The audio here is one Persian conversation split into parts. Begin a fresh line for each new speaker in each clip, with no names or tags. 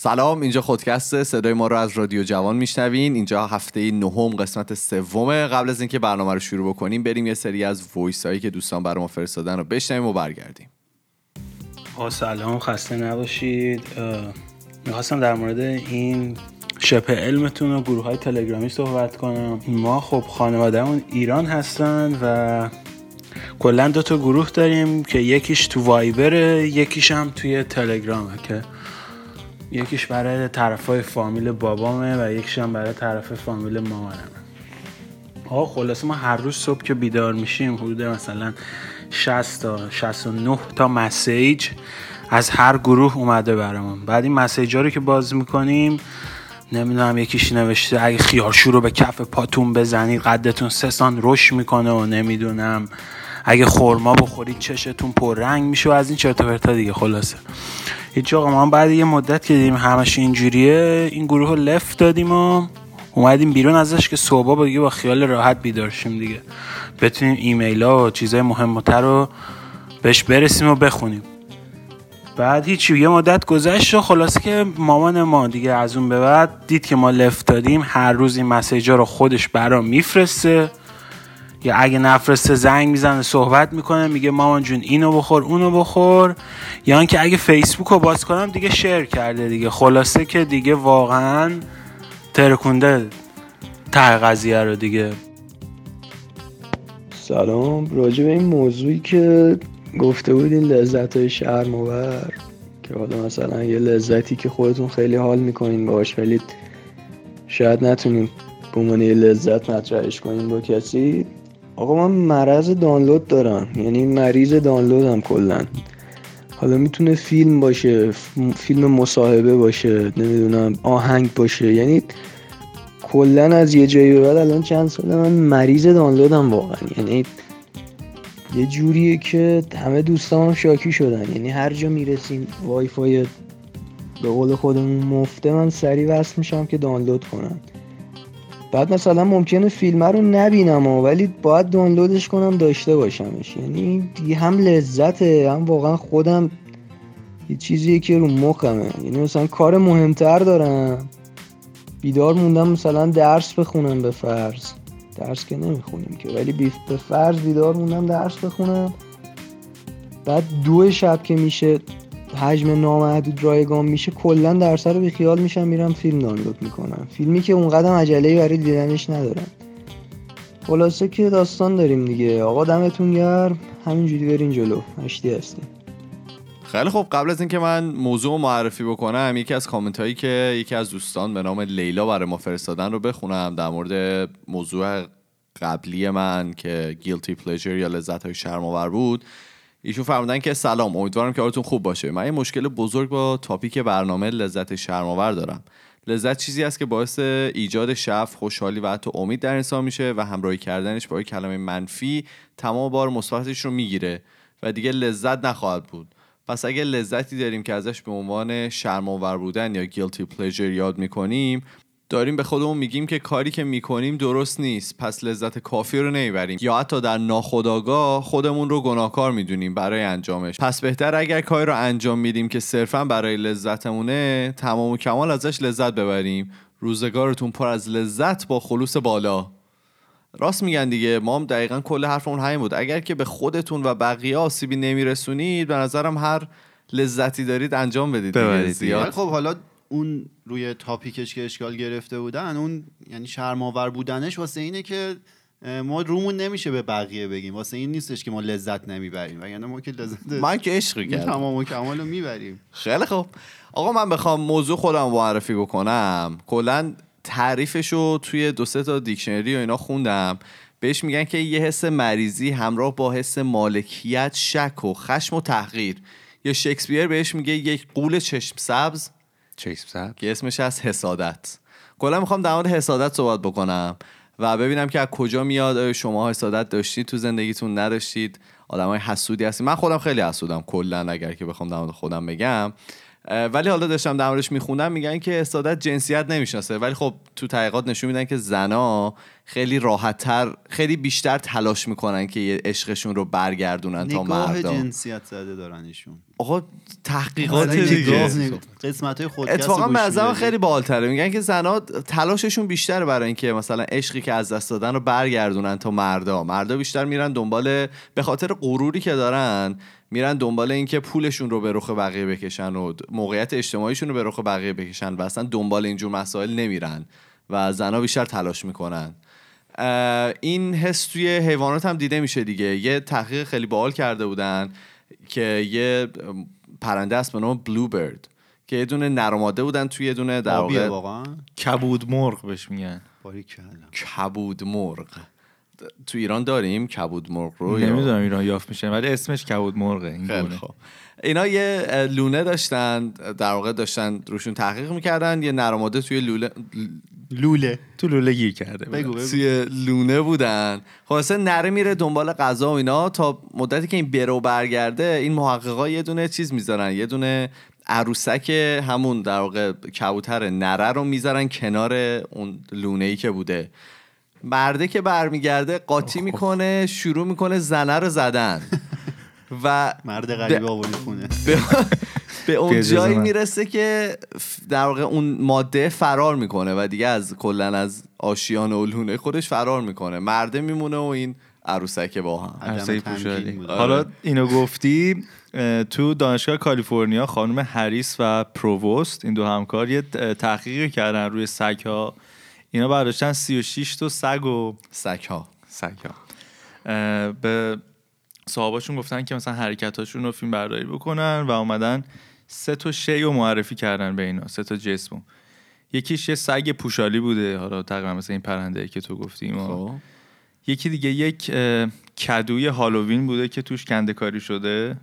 سلام اینجا خودکست صدای ما رو از رادیو جوان میشنوین. اینجا هفته نهم قسمت سومه. قبل از اینکه برنامه رو شروع بکنیم بریم یه سری از وایس هایی که دوستان برای ما فرستادن رو بشنویم و برگردیم.
سلام. خسته نباشید. می‌خواستم در مورد این شبه علمتون و گروه های تلگرامی صحبت کنم. ما خب خانوادهمون ایران هستن و کلا دو تا گروه داریم که یکیش تو وایبره یکیش هم توی تلگرامه که یکیش برای طرف های فامیل بابامه و یکیش هم برای طرف فامیل مامانمه. ها خلاصه ما هر روز صبح که بیدار میشیم حدود مثلا 60 تا 69 تا مسیج از هر گروه اومده برامون. بعد این مسیج رو که باز می‌کنیم نمی‌دونم یکیش نوشته اگه خیارشو رو به کف پاتون بزنید قدتون سه سان رشد می‌کنه و نمی‌دونم. اگه خورما بخورید چشتون پر رنگ میشه و از این چرت و دیگه خلاصه. هیچ آقا ما بعد یه مدت که دیدیم همش اینجوریه این گروه رو لفت دادیم و اومدیم بیرون ازش که صبح دیگه با خیال راحت بیدارشیم دیگه. بتونیم ایمیل ها و چیزای مهمتر رو بهش برسیم و بخونیم. بعد هیچی یه مدت گذشت و خلاصه که مامان ما دیگه از اون به بعد دید که ما لفت دادیم هر روز این مسیجا رو خودش برام میفرسته. یا اگه نفرسته زنگ می‌زنه صحبت می‌کنه میگه مامان جون اینو بخور اونو بخور. یا اینکه اگه فیسبوک رو باز کنم دیگه شیر کرده دیگه. خلاصه که دیگه واقعا ترکونده ته قضیه رو دیگه.
سلام. راجع به این موضوعی که گفته بودین لذت های شرمور که حالا مثلا یه لذتی که خودتون خیلی حال می‌کنین باش ولی شاید نتونین به عنوان یه لذت مطرحش کنین با کسی. آقا من مرض دانلود دارم. یعنی مریض دانلود هم کلا. حالا می‌تونه فیلم باشه فیلم مصاحبه باشه نمی‌دونم آهنگ باشه. یعنی کلا از یه جایی به بعد الان چند ساله من مریض دانلودم واقعا. یعنی یه جوریه که همه دوستام هم شاکی شدن. یعنی هر جا می‌رسیم وای فای به قول خودمون مفته من سریع وصل میشم که دانلود کنم. بعد مثلا ممکنه فیلم رو نبینم ولی باید دانلودش کنم داشته باشمش. یعنی هم لذته هم واقعا خودم یه چیزیه که رو مخمه. یعنی مثلا کار مهمتر دارم. بیدار موندم مثلا درس بخونم به فرض. درس که نمی‌خونیم که ولی به فرض بیدار موندم درس بخونم. بعد دو شب که میشه حجم نامحدود رایگان میشه کلا درس رو بیخیال میشم میرم فیلم دانلود می‌کنم. فیلمی که اون قدم عجله برای دیدنش ندارم. خلاصه که داستان داریم دیگه. آقا دمتون گرم. همینجوری برین جلو. مشتی هستیم.
خیلی خب قبل از اینکه من موضوع معرفی بکنم یکی از کامنت هایی که یکی از دوستان به نام لیلا برای ما فرستادن رو بخونم در مورد موضوع قبلی من که گیلتی پلیجر یا لذت های شرم بود. ایشون فرمودن که سلام امیدوارم که حالتون خوب باشه. من یه مشکل بزرگ با تاپیک برنامه لذت شرماور دارم. لذت چیزی است که باعث ایجاد شف خوشحالی و حتی امید در انسان میشه و همراهی کردنش با کلمه منفی تمام بار مثبتش رو می‌گیره و دیگه لذت نخواهد بود. پس اگه لذتی داریم که ازش به عنوان شرماور بودن یا گیلتی پلیجر یاد می‌کنیم داریم به خودمون میگیم که کاری که می‌کنیم درست نیست. پس لذت کافی رو نمی‌بریم. یا حتی در ناخودآگاه خودمون رو گناهکار می‌دونیم برای انجامش. پس بهتر اگر کاری رو انجام میدیم که صرفا برای لذتمونه تمام و کمال ازش لذت ببریم. روزگارتون پر از لذت با خلوص بالا. راست میگن دیگه. ما هم دقیقا کل حرفمون همین بود. اگر که به خودتون و بقیه آسیبی نمیرسونید به نظرم هر لذتی دارید انجام بدید
خب حالا اون روی تاپیکش که اشکال گرفته بودن اون یعنی شرماور بودنش واسه اینه که ما رومون نمیشه به بقیه بگیم. واسه این نیستش که ما لذت نمی‌بریم. وگرنه ما که لذت
من که عشق کردم.
تمام و کمال رو می‌بریم.
خیلی خوب. آقا من بخوام موضوع خودم معرفی بکنم. کلا تعریفش رو توی دو سه تا دیکشنری و اینا خوندم. بهش میگن که یه حس مریضی همراه با حس مالکیت شک و خشم و تحقیر. یا شکسپیر بهش میگه یک قول چشم سبز
چشم
که اسمش از حسادت. کلا می‌خوام در مورد حسادت صحبت بکنم و ببینم که از کجا میاد شما حسادت داشتید تو زندگیتون نداشتید؟ آدمای حسودی هستید. من خودم خیلی حسودم کلا اگر که بخوام در مورد خودم بگم. ولی حالا داشتم در موردش میخوندم میگن که استادت جنسیت نمی‌شناسه. ولی خب تو تحقیقات نشون میدن که زنا خیلی راحتتر خیلی بیشتر تلاش می‌کنن که یه عشقشون رو برگردونن تا مردا
جنسیت زده دارن ایشون.
آقا تحقیقات دیگه.
قسمت های خود
اتفاقا به خیلی بالتره. میگن که زنا تلاششون بیشتره برای اینکه مثلا عشقی که از دست دادن رو برگردونن تا مردا. مردا بیشتر میرن دنبال به خاطر غروری که دارن میرن دنبال اینکه پولشون رو به رخ بقیه بکشن و موقعیت اجتماعیشون رو به رخ بقیه بکشن و اصلا دنبال اینجور مسائل نمیرن و زنا بیشتر تلاش می‌کنن. این حس توی حیوانات هم دیده میشه دیگه. یه تحقیق خیلی باحال کرده بودن که یه پرنده است به نام بلو برد که یه دونه نرماده بودن توی یه دونه در واقع
کبود مرغ بهش میگن.
کبود مرغ. تو ایران داریم کبود مرغ رو؟
نمی‌دونم ایران یافت میشه ولی اسمش کبود مرغه این
خیلی خوب. اینا یه لونه داشتن در واقع داشتن روشون تحقیق می‌کردن یه نرماده توی لوله
لوله.
تو لوله گیر کرده.
بگو بگو.
توی لونه بودن. خلاصه نره میره دنبال غذا و اینا تا مدتی که این بره و برگرده این محققا یه دونه چیز می‌ذارن یه دونه عروسک همون در واقع کبوتر نره رو می‌ذارن کنار اون لونه ای که بوده. مرده که برمیگرده قاطی می‌کنه شروع می‌کنه زنه رو زدن. و
مرد غریبه آوردی خونه.
به, به اون جایی. می‌رسه که در واقع اون ماده فرار می‌کنه و دیگه از کلا از آشیان و لونه خودش فرار می‌کنه. مرده میمونه و این عروسک با هم.
پوشالی.
بود.
حالا اینو گفتی تو دانشگاه کالیفرنیا خانم هریس و پرووست این دو همکار یه تحقیقی کردن روی سگ ها اینا برداشتن 36 تا سگ و
سک ها
سگ ها به صاحباشون گفتن که مثلا حرکتاشون رو فیلم برداری بکنن و اومدن سه تا شی رو معرفی کردن به اینا سه تا جسم یکیش یه سگ پوشالی بوده حالا تقریبا مثل این پرنده که تو گفتی ما
خب.
یکی دیگه یک کدوی هالووین بوده که توش کنده کاری شده.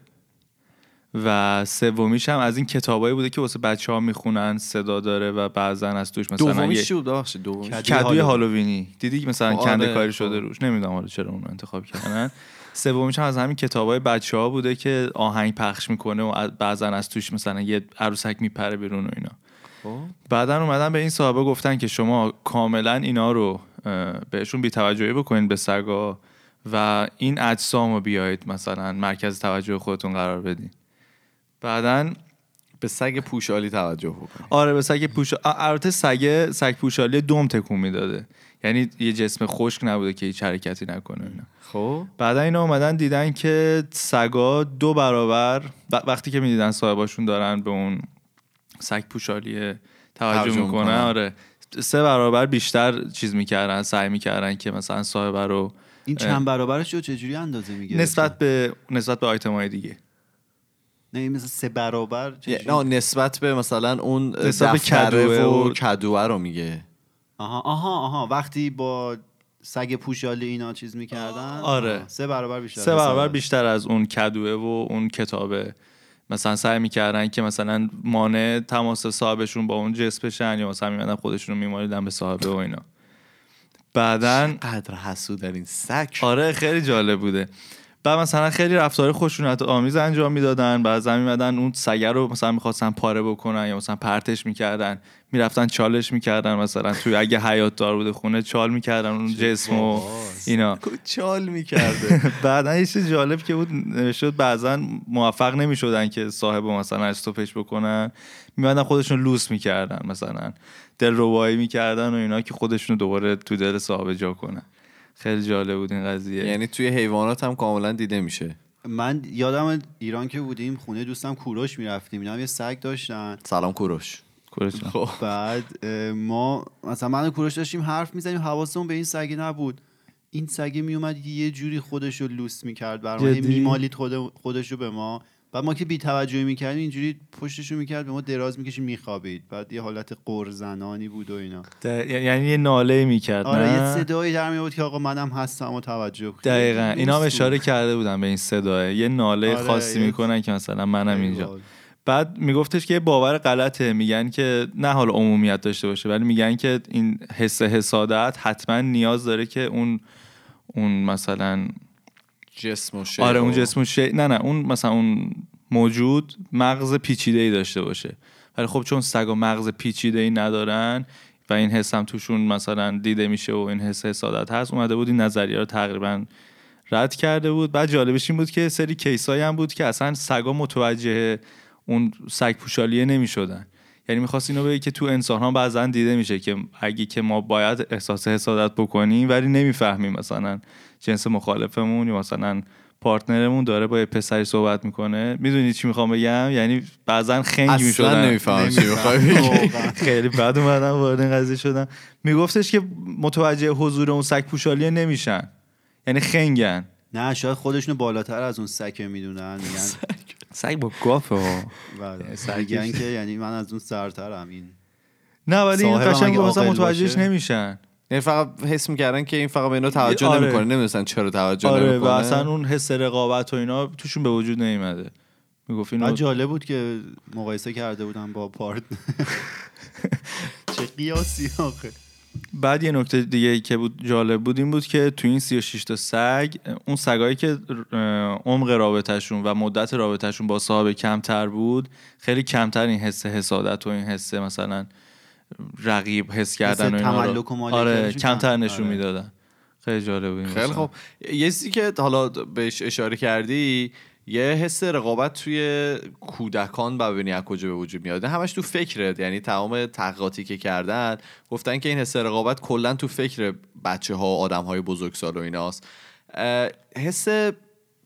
و سومیش هم از این کتابایی بوده که واسه بچه ها می‌خونن صدا داره و بعضا از توش مثلا
دومیش بود؟ ببخشید دومیش.
کد-
کدوی
هالووین.
هالووینی. دیدی که مثلا
آره،
کنده کاری
خب.
شده روش. نمی‌دونم حالا چرا اون رو انتخاب کردن. سومیش هم از همین کتابای بچه ها بوده که آهنگ پخش می‌کنه و از- بعضا از توش مثلا یه عروسک میپره بیرون و اینا.
خب.
بعدا اومدن به این صاحبه گفتن که شما کاملا اینا رو بهشون بیتوجهی بکنین به سگا و این اجسام رو بیایید مثلا مرکز توجه خودتون قرار بدین. بعدا
به سگ پوشالی توجه بکن.
آره به سگ پوش آ- البته سگ سگ پوشالی دم تکون می‌داده. یعنی یه جسم خشک نبوده که هیچ حرکتی نکنه اینا.
خب.
بعدا اینا اومدن دیدن که سگا دو برابر وقتی که می‌دیدن صاحباشون دارن به اون سگ پوشالی توجه می‌کنن. آره. سه برابر بیشتر چیز می‌کردن سعی می‌کردن که مثلا صاحب رو
این چند برابرش رو چجوری اندازه میگه
نسبت به نسبت به آیتم های دیگه.
نه مثل سه برابر؟
نه نسبت به مثلا اون دفتره
کدوه
و
و-
کدوه رو میگه.
آها آها آها وقتی با سگ پوشالی اینا چیز می‌کردن؟
آره.
سه برابر بیشتر.
سه برابر. بیشتر از اون کدوه و اون کتابه. مثلا سعی می‌کردن که مثلا مانع تماس صاحبشون با اون جسم بشن یا مثلا میمدن خودشون رو میمالیدن به صاحبه و اینا. بعدا
قدر حسود در این سگ.
آره خیلی جالب بوده. بعد مثلا خیلی رفتار خشونت آمیز انجام می‌دادن بعضا میمدن اون سگه رو مثلا می‌خواستن پاره بکنن یا مثلا پرتش می‌کردن می‌رفتن چالش می‌کردن مثلا توی اگه حیات دار بوده خونه چال می‌کردن اون جسم و اینا.
چال می‌کرده؟
بعدا یه چیز جالب که بود شد بعضا موفق نمی‌شدن که صاحب مثلا استوپش بکنن. میمدن خودشون لوس می‌کردن مثلا دل روایی می‌کردن و اینا که خودشون دوباره تو دل صاحب جا کنن. خیلی جالب بود این قضیه.
یعنی توی حیوانات هم کاملا دیده میشه.
من یادم ایران که بودیم خونه دوستم کوروش می‌رفتیم. اینا هم یه سگ داشتن.
سلام کوروش.
کوروش.
خب.
بعد ما مثلا من و کوروش داشتیم حرف می‌زنیم. حواسمون به این سگی نبود. این سگه میومد یه جوری خودش رو لوس می‌کرد بر ما. هی
جدی؟
میمالید خود خودش رو به ما بعد ما که بی توجهی می‌کردیم اینجوری پشتش رو می‌کرد به ما دراز می‌کشید میخوابید. بعد یه حالت قرزنانی بود و اینا.
یعنی یه ناله می‌کرد
آره یه صدایی در میاد که آقا منم هستم و توجه کنید.
دقیقا. اینا هم. اشاره کرده بودن به این صداه یه ناله
آره،
خاصی
یه-
می‌کنن که مثلا منم اینجا. بعد میگفتش که یه باور غلطه. میگن که نه حال عمومیت داشته باشه ولی میگن که این حس حسادت حتما نیاز داره که اون اون مثلا
جسم و شی
آره
و-
اون جسم و شی نه نه اون مثلا اون موجود مغز پیچیده ای داشته باشه. ولی خب چون سگا مغز پیچیده ای ندارن و این حس هم توشون مثلا دیده میشه و این حس حسادت هست اومده بود این نظریه رو تقریبا رد کرده بود. بعد جالبش این بود که سری کیسایی هم بود که اصلا سگا متوجه اون سگ پوشالیه نمی‌شدن. یعنی می‌خواست اینو بگه که تو انسان ها بعضا دیده میشه که اگه که ما باید احساس حسادت بکنیم ولی نمی‌فهمیم مثلا جنس مخالفمون یا مثلا پارتنرمون داره با یه پسری صحبت می‌کنه. می‌دونی چی می‌خوام بگم؟ یعنی بعضا خنگ
اصلا
می‌شدن.
نمی‌فهمم چی می‌خوای.
خیلی بعد اومدم وارد این قضیه شدم میگفتش که متوجه حضور اون سگ پوشالیه نمیشن. یعنی خنگن.
نه شاید خودشونو بالاتر از اون سکه می‌دونن. میگن
سگ. با گافه ها.
بله.
سگ.
میگن که یعنی من از اون سرترم این
نه ولی این قشنگ مثلا متوجهش. نمیشن.
یعنی فقط حس می‌کردن که این فقط به اینا توجه
آره.
نمی‌کنه نمی‌دونستن چرا توجه
آره و
نمی‌کنه
اصلا اون حس رقابت و اینا توشون به وجود نیومده. می‌گفت اینو
جالب بود که مقایسه کرده بودم با پارت. چه قیاسی آخه.
بعد یه نکته دیگه ای که بود جالب بود این بود که تو این 36 تا سگ اون سگایی که عمق رابطهشون و مدت رابطهشون با صاحب کمتر بود خیلی کمتر این حس حسادت و این حس مثلا رقیب حس کردن و اینا رو-
و
آره
کم.
کمتر نشون
آره.
می‌دادن خیلی جالب بود این
خیلی. خوب یه چیزی که حالا بهش اشاره کردی یه حس رقابت توی کودکان و ببینی از کجا به وجود میاد همش تو فکره یعنی تمام تحقیقاتی که کردن گفتن که این حس رقابت کلا تو فکر بچه ها و آدم های بزرگسال و ایناست حس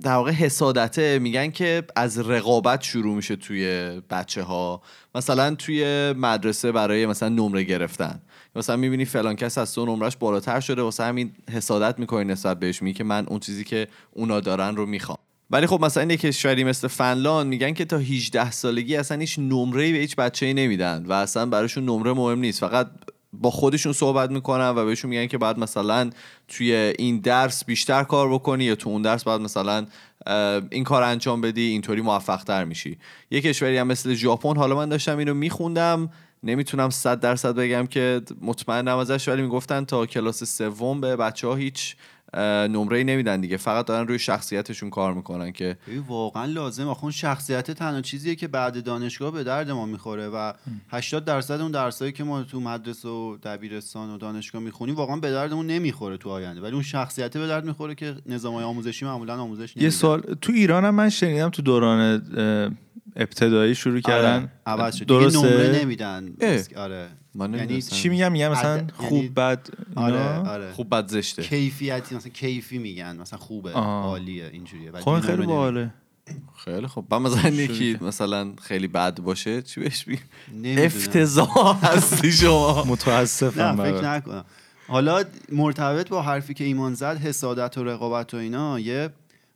در واقع حسادته میگن که از رقابت شروع میشه توی بچه ها مثلا توی مدرسه برای مثلا نمره گرفتن. مثلا می‌بینی فلان کس از تو نمرش بالاتر شده واسه همین حسادت می‌کنی نسبت بهش میگی که من اون چیزی که اونا دارن رو می‌خوام. ولی خب مثلا یه کشوری مثل فنلاند میگن که تا 18 سالگی اصلا هیچ نمره به هیچ بچه‌ای نمیدن و اصلا براشون نمره مهم نیست. فقط با خودشون صحبت می‌کنن و بهشون میگن که بعد مثلا توی این درس بیشتر کار بکنی یا تو اون درس بعد مثلا این کار انجام بدی اینطوری موفق تر میشی. یه کشوری هم مثل ژاپن حالا من داشتم اینو میخوندم نمی‌تونم صد درصد بگم که مطمئنم ازش ولی می‌گفتن تا کلاس سوم به بچه ها هیچ نمره ای نمیدن دیگه. فقط دارن روی شخصیتشون کار می‌کنن که
واقعا لازم آخه اون شخصیت تنها چیزیه که بعد دانشگاه به درد ما می‌خوره و 80 درصد اون درسایی که ما تو مدرسه و دبیرستان و دانشگاه می‌خونیم واقعا به دردمون نمی‌خوره تو آینده. ولی اون شخصیت به درد می‌خوره که نظامای آموزشی معمولا آموزش
یه
نمیدن
سوال تو ایران هم من شنیدم تو دوران ابتدایی شروع کردن.
آره، عوض شد. دیگه
درسته؟
نمره نمیدن.
اه.
آره.
من
یعنی.
چی میگم؟ میگم مثلا
عد-
خوب
یعنی-
بد
آره آره.
خوب بد زشته.
کیفیتی مثلا کیفی میگن مثلا خوبه
آه.
عالیه اینجوریه. ولی
خب خیلی باحاله.
خیلی خب بعد مثلا یکی مثلا خیلی بد باشه چی بهش
نمی‌دونم.
افتضاح هستی شما.
متاسفم
نه فکر
برات.
نکنم. حالا مرتبط با حرفی که ایمان زد حسادت و رقابت و اینا یه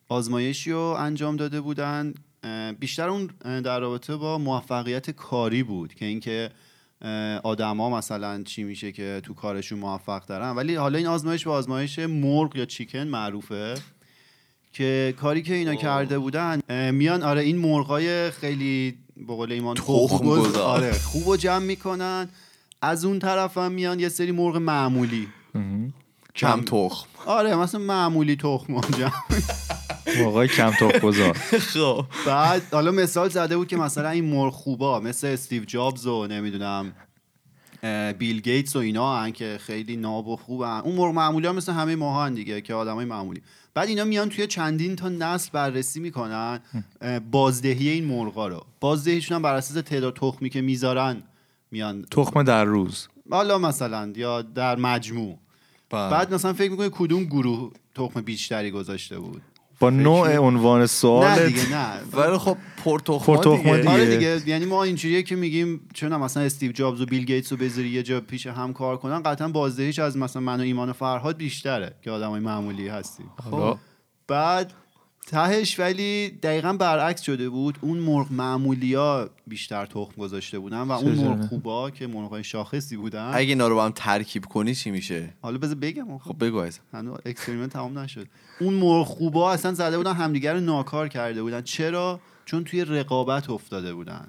آزمایشی رو انجام داده بودن. بیشتر اون در رابطه با موفقیت کاری بود که اینکه آدما مثلا چی میشه که تو کارشون موفق دارن. ولی حالا این آزمایش به آزمایش مرغ یا چیکن معروفه که کاری که اینا کرده بودن میان آره این مرغای خیلی به قول ایمان
تخم.
آره خوب و جمع می‌کنن. از اون طرف هم میان یه سری مرغ معمولی.
کم تخم.
آره مثلا معمولی تخم جمع
موقعی کم گذار
خب.
بعد حالا مثال زده بود که مثلا این مرغ خوبا مثل استیو جابز و نمی‌دونم بیل گیتس و اینا هن که خیلی ناب و خوبن اون مرغ معمولی ها مثل همه ماها هن دیگه که آدمای معمولی. بعد اینا میان توی چندین تا نسل بررسی می‌کنن بازدهی این مرغا رو. بازدهیشون هم بر اساس تعداد تخمی که می‌ذارن میان.
تخم در روز.
حالا مثلا یا در مجموع. بعد مثلا فکر می‌کنی کدوم گروه تخم بیشتری گذاشته بود؟
با نوع عنوان
نه
سوال
دیگه نه.
ولی خب پرتخما
پرتخما
دیگه.
آره
دیگه.
دیگه یعنی ما اینجوریه که میگیم چون مثلا استیو جابز و بیل گیتس رو بذاری یه جا پیش هم کار کنن قطعا بازدهیش از مثلا من و ایمان و فرهاد بیشتره که آدمای معمولی هستیم.
حالا
بعد تهش ولی دقیقا برعکس شده بود. اون مرغ معمولی ها بیشتر تخم گذاشته بودن و اون؟ مرغ خوبا که مرغ شاخصی بودن.
اگه اینا رو با هم ترکیب کنی چی میشه؟
حالا بذار بگم
خب بگو از
هنوز experiment تمام نشد. اون مرغ خوبا اصلا زده بودن همدیگر رو ناکار کرده بودن. چرا؟ چون توی رقابت افتاده بودن.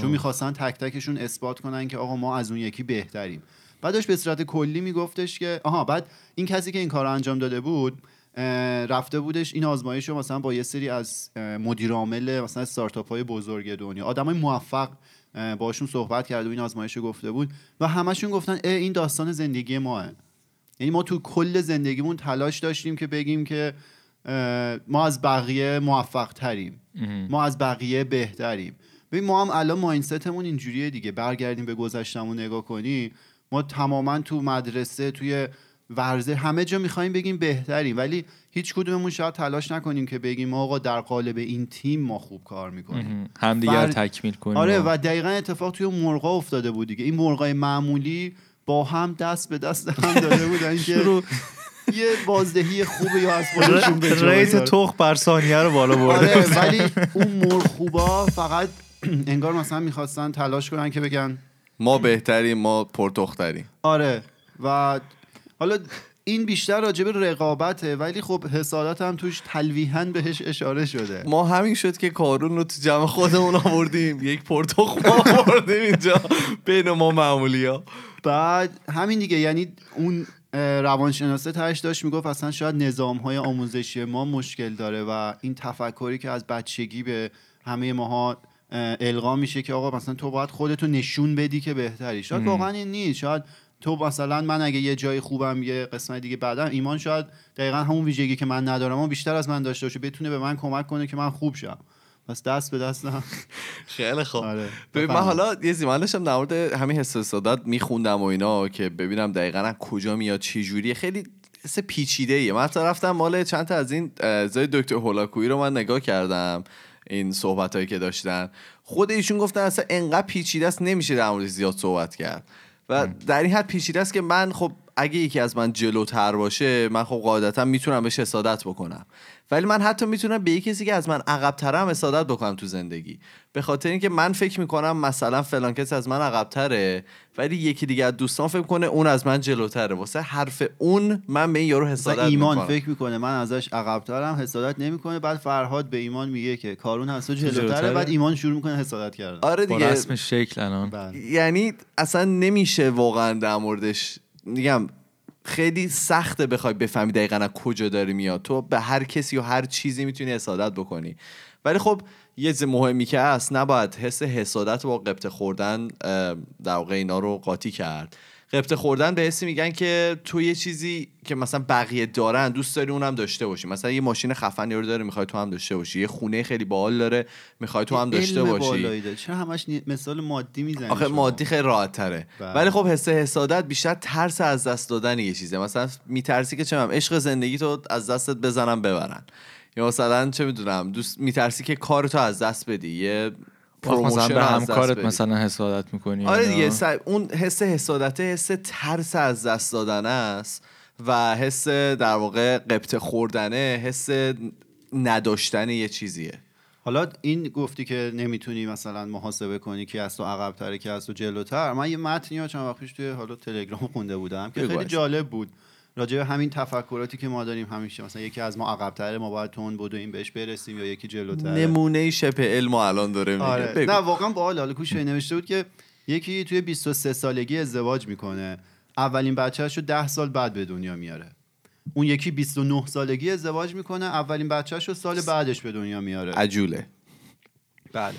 چون می‌خواستن تک تکشون اثبات کنن که آقا ما از اون یکی بهتریم. بعدش به صورت کلی میگفتش که آها بعد این کسی که این کار رو انجام داده بود رفته بودش این آزمایش رو مثلا با یه سری از اه، مدیر عامل مثلا استارتاپ های بزرگ دنیا آدم های موفق باشون صحبت کرده و این آزمایش رو گفته بود و همشون گفتن اه، این داستان زندگی ماه یعنی ما تو کل زندگیمون تلاش داشتیم که بگیم که ما از بقیه موفق تریم ما از بقیه بهتریم. ببین ما هم الان ماینستمون اینجوریه دیگه. برگردیم به گذشتمون نگاه کنیم ما تماما تو مدرسه توی ورزه. همه جا می‌خوایم بگیم بهتریم ولی هیچ کدوممون شاید تلاش نکنیم که بگیم ما آقا در قالب این تیم ما خوب کار می‌کنیم.
همدیگه
بر-
رو تکمیل کنیم.
آره و دقیقا اتفاق توی مرغا افتاده بود دیگه. این مرغای معمولی با هم دست به دست هم داده بودن که یه بازدهی خوبه یا از خودشون به
ریت. تخ بر ثانیه رو بالا برده.
آره ولی اون مرغ خوبا فقط انگار مثلا می‌خواستن تلاش کنن که بگن
ما بهتریم ما پرتختریم.
آره و حالا این بیشتر راجب رقابته ولی خب حسادت هم توش تلویحا بهش اشاره شده.
ما همین شد که کارون رو تو جمع خودمون آوردیم. یک پرتخ ما آوردیم اینجا بین ما معمولی ها
بعد همین دیگه یعنی اون روانشناسه تهش داشت می‌گفت اصلا شاید نظام های آموزشی ما مشکل داره و این تفکری که از بچگی به همه ماها اه، القا میشه که آقا مثلا تو باید خودتو نشون بدی که بهتری. شاید واقعا این نیست. شاید تو مثلا من اگه یه جای خوبم یه قسمت دیگه بعدم ایمان شاید دقیقا همون ویژگی که من ندارم اما بیشتر از من داشته باشه بتونه به من کمک کنه که من خوب شم. پس دست به دست هم.
خیلی خوب.
آره.
ببین من. حالا یه زیمان داشتم در مورد همین حس حسادت میخوندم و اینا که ببینم دقیقا از کجا میاد چی جوریه. خیلی حس پیچیده ایه من حتی رفتم مال چند تا از این زای دکتر هولاکویی رو من نگاه کردم این صحبت هایی که داشتن. خود ایشون گفتن اصلا انقدر پیچیده است نمیشه در موردش زیاد صحبت کرد. و در این حد پیچیده است که من خب اگه یکی از من جلوتر باشه من خب قاعدتا می‌تونم بهش حسادت بکنم. ولی من حتی می‌تونم به یه کسی که از من عقبترم حسادت بکنم تو زندگی. به خاطر اینکه من فکر می‌کنم مثلا فلان کسی از من عقبتره ولی یکی دیگه از دوستان فکر کنه اون از من جلوتره. واسه حرف اون من به این یارو حسادت
ایمان
می‌کنم
فکر می‌کنه من ازش عقبترم حسادت نمی‌کنه. بعد فرهاد به ایمان میگه که کارون هست و جلوتره.
جلوتره.
بعد ایمان شروع می‌کنه حسادت کردن.
آره
با
دیگه
رسم شکل الان.
بله.
یعنی اصلا نمیشه واقعا در موردش. میگم خیلی سخته بخوای بفهمی دقیقا از کجا داری میاد. تو به هر کسی و هر چیزی می‌تونی حسادت بکنی. ولی خب یه چیز مهمی که هست نباید حس حسادت با قبطه خوردن در واقع اینا رو قاطی کرد. قبطه خوردن به حسی میگن که تو یه چیزی که مثلا بقیه دارن دوست داری اونم داشته باشی. مثلا یه ماشین خفن یارو داره می‌خوای تو هم داشته باشی. یه خونه خیلی باحال داره می‌خوای تو هم داشته باشی.
داره. چرا همش مثال مادی می‌زنی
آخه مادی خیلی راحت تره
بله.
ولی خب حس حسادت بیشتر ترس از دست دادن یه چیزه. مثلا میترسی که چه عشق زندگی تو از دستت بزنن ببرن. یا مثلا چه می‌دونم دوست میترسی که کار تو از دست بدی. یه
مثلا
promotion
به همکارت. مثلا حسادت می‌کنی
آره دیگه اون حس حسادت حس ترس از دست دادن است و حس در واقع غبطه خوردنه حس نداشتن یه چیزیه
حالا این گفتی که نمی‌تونی مثلا محاسبه کنی که از تو عقبتره که از تو جلوتر من یه متنی ها چند وقت پیش توی حالا تلگرام خونده بودم که خیلی. جالب بود راجع به همین تفکراتی که ما داریم همیشه مثلا یکی از ما عقبتره ما باید تون بدویم بهش برسیم یا یکی جلوتر
نمونه شبه علم الان داره میگه.
آره.
بگو.
نه واقعا حالا کوش نوشته بود که یکی توی 23 سالگی ازدواج می‌کنه. اولین بچه‌ش رو 10 سال بعد به دنیا میاره. اون یکی 29 سالگی ازدواج می‌کنه اولین بچه‌ش رو سال بعدش به دنیا میاره.
عجوله.
بله.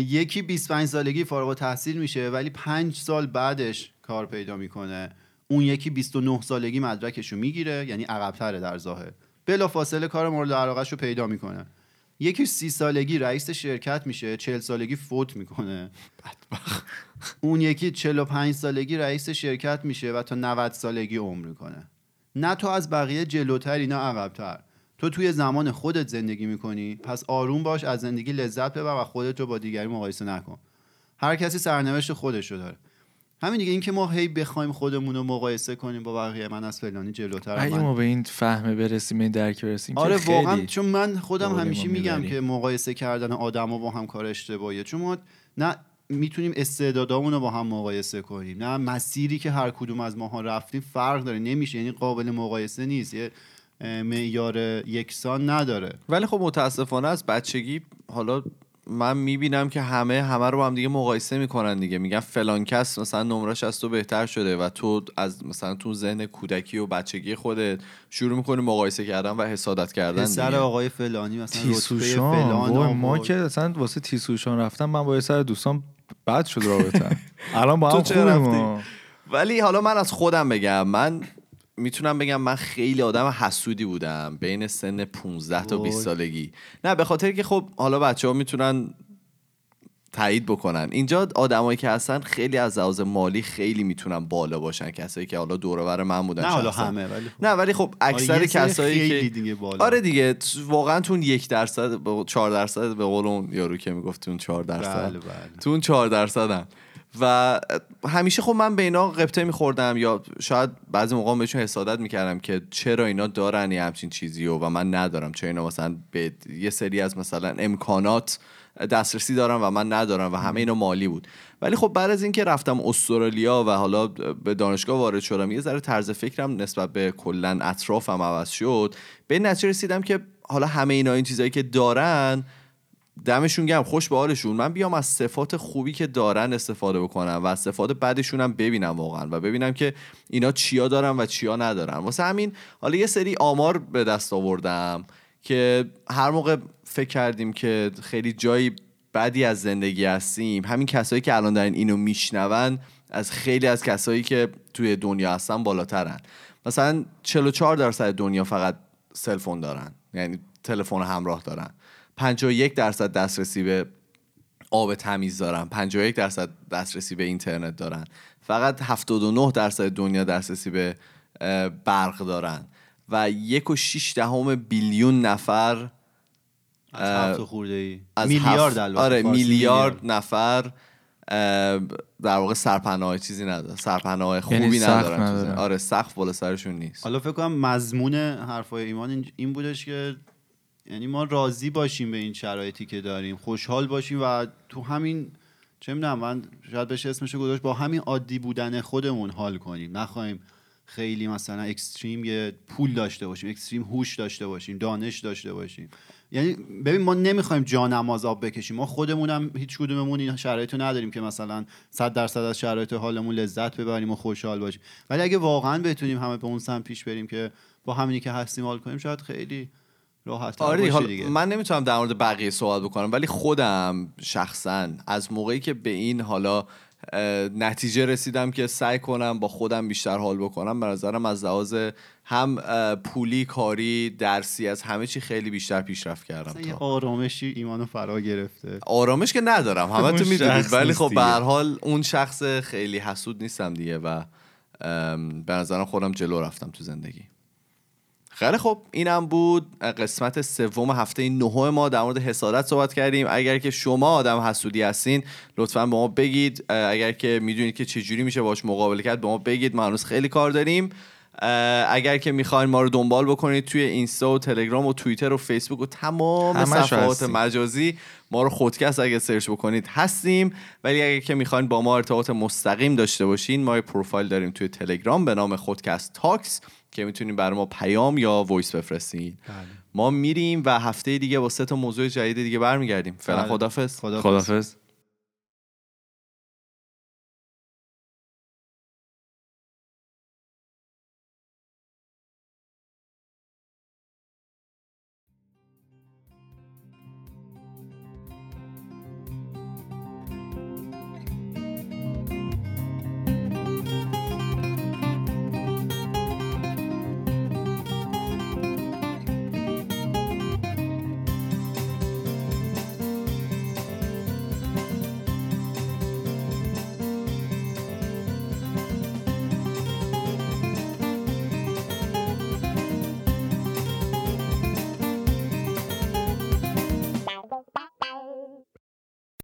یکی 25 سالگی فارغ التحصیل میشه ولی 5 سال بعدش کار پیدا می‌کنه. اون یکی 29 سالگی مدرکش رو می‌گیره یعنی عقبتره در ظاهر. بلا فاصله کار مورد علاقش رو پیدا می‌کنه. یکی 30 سالگی رئیس شرکت میشه 40 سالگی فوت می‌کنه. اون یکی 45 سالگی رئیس شرکت میشه و تا 90 سالگی عمر می‌کنه. نه تو از بقیه جلوتری نه عقبتر. تو توی زمان خودت زندگی می‌کنی پس آروم باش از زندگی لذت ببر و خودت رو با دیگری مقایسه نکن. هر کسی سرنوشت خودش رو داره. همین دیگه این که ما هی بخوایم خودمون رو مقایسه کنیم با بقیه من از فلانی جلوتر
اگه
من
ما به این فهمه برسیم این درک برسیم
آره واقعا چون من خودم همیشه میگم
می‌بریم.
که مقایسه کردن آدما با هم کار اشتباهیه. چون ما نه می‌تونیم استعدادامون رو با هم مقایسه کنیم. نه مسیری که هر کدوم از ماها رفتیم فرق داره. نمیشه یعنی قابل مقایسه نیست. یه معیار یکسان نداره.
ولی خب متاسفانه از بچگی حالا من می‌بینم که همه همه رو با هم دیگه مقایسه می‌کنن دیگه میگن فلان کس مثلا نمرش از تو بهتر شده و تو از مثلا تو ذهن کودکی و بچگی خودت شروع می‌کنی مقایسه کردن و حسادت کردن
سر. آقای فلانی مثلا
تیسوشان
فلان
ما. که اصلا واسه تیسوشان رفتم من با یه سر دوستان بد شد رابطه الان با
تو
هم خوبیم.
ولی حالا من از خودم بگم من می‌تونم بگم من خیلی آدم حسودی بودم بین سن 15 تا
وای.
20 سالگی. نه به خاطر که خب حالا بچه ها می‌تونن تایید بکنن. اینجا آدمایی که هستن خیلی از لحاظ مالی خیلی می‌تونن بالا باشن. کسایی که حالا دور و بر من بودن
نه حالا. همه ولی خب.
نه ولی خب
آره،
اکثر
سری
کسایی که
دیگه بالا.
آره دیگه واقعا تو اون یک درصد چهار درصد به قول اون یارو که می‌گفت تو اون چهار درصد.
بله بله.
تو اون چهار درصدن. و همیشه خب من به اینا قبطه میخوردم یا شاید بعضی موقع بهشون حسادت می‌کردم که چرا اینا دارن یه همچین چیزی و, من ندارم. چرا اینا مثلا به یه سری از مثلا امکانات دسترسی دارن و من ندارم و همه اینا مالی بود. ولی خب بعد از اینکه رفتم استرالیا و حالا به دانشگاه وارد شدم یه ذره طرز فکرم نسبت به کلا اطرافم عوض شد. به نتیجه رسیدم که حالا همه اینا این چیزایی که دارن دمشون گرم خوش به حالشون. من بیام از صفات خوبی که دارن استفاده بکنم و از صفات بدشون هم ببینم واقعا و ببینم که اینا چیا دارن و چیا ندارن. واسه همین حالا یه سری آمار به دست آوردم که هر موقع فکر کردیم که خیلی جایی بدی از زندگی هستیم همین کسایی که الان دارن اینو میشنون از خیلی از کسایی که توی دنیا هستن بالاترن. مثلا 44 درصد دنیا فقط سلفون دارن یعنی تلفن همراه دارن. 51 درصد دسترسی به آب تمیز دارن 51 درصد دسترسی به اینترنت دارن. فقط 79 درصد دنیا دسترسی به برق دارن. و یک و شیش دهم بیلیون نفر
از هفت خورده ای
از
میلیارد
هفت- آره میلیارد نفر در واقع سرپناه چیزی ندارن سرپناه خوبی
یعنی
ندارن. آره سقف بالا سرشون نیست.
حالا فکر کنم مضمون حرفای ایمان این- این بودش که یعنی ما راضی باشیم به این شرایطی که داریم خوشحال باشیم و تو همین چه می‌دونم من شاید بشه اسمشو گذاشت با همین عادی بودن خودمون حال کنیم. نخواهیم خیلی مثلا اکستریم یه پول داشته باشیم اکستریم هوش داشته باشیم دانش داشته باشیم. یعنی ببین ما نمی‌خوایم جانماز آب بکشیم. ما خودمونم هیچ کدوممون این شرایط رو نداریم که مثلا 100 درصد از شرایط حالمون لذت ببریم و خوشحال باشیم. ولی اگه واقعا بتونیم همه به اون سمت پیش بریم که با همینی که هستیم حال کنیم شاید خیلی راحت
آره
دیگه
من نمی‌تونم در مورد بقیه صحبت بکنم ولی خودم شخصا از موقعی که به این حالا نتیجه رسیدم که سعی کنم با خودم بیشتر حال بکنم به نظرم از لحاظ هم پولی کاری درسی از همه چی خیلی بیشتر پیشرفت کردم تا.
آرامشی ایمانو فرا گرفته
آرامش که ندارم همه تو می‌دونید ولی خب. به هر حال اون شخص خیلی حسود نیستم دیگه و به نظرم خودم جلو رفتم تو زندگی خیلی خب اینم بود. قسمت سوم هفته نهم ما در مورد حسادت صحبت کردیم. اگر که شما آدم حسودی هستین لطفا به ما بگید. اگر که می‌دونید که چجوری میشه باش مقابله کرد به ما بگید. ما هنوز خیلی کار داریم. اگر که می‌خواین ما رو دنبال بکنید توی اینستا و تلگرام و توییتر و فیسبوک و تمام صفحات. مجازی ما رو خودکست اگه سرچ بکنید هستیم. ولی اگه که می‌خواین با ما ارتباط مستقیم داشته باشین ما یه پروفایل داریم توی تلگرام به نام خودکست Talks. که می‌تونین برای ما پیام یا وایس بفرستین. ما میریم و هفته دیگه با سه تا موضوع جدید دیگه برمیگردیم. فعلا
بله.
خدافظ
خدا
خدافظ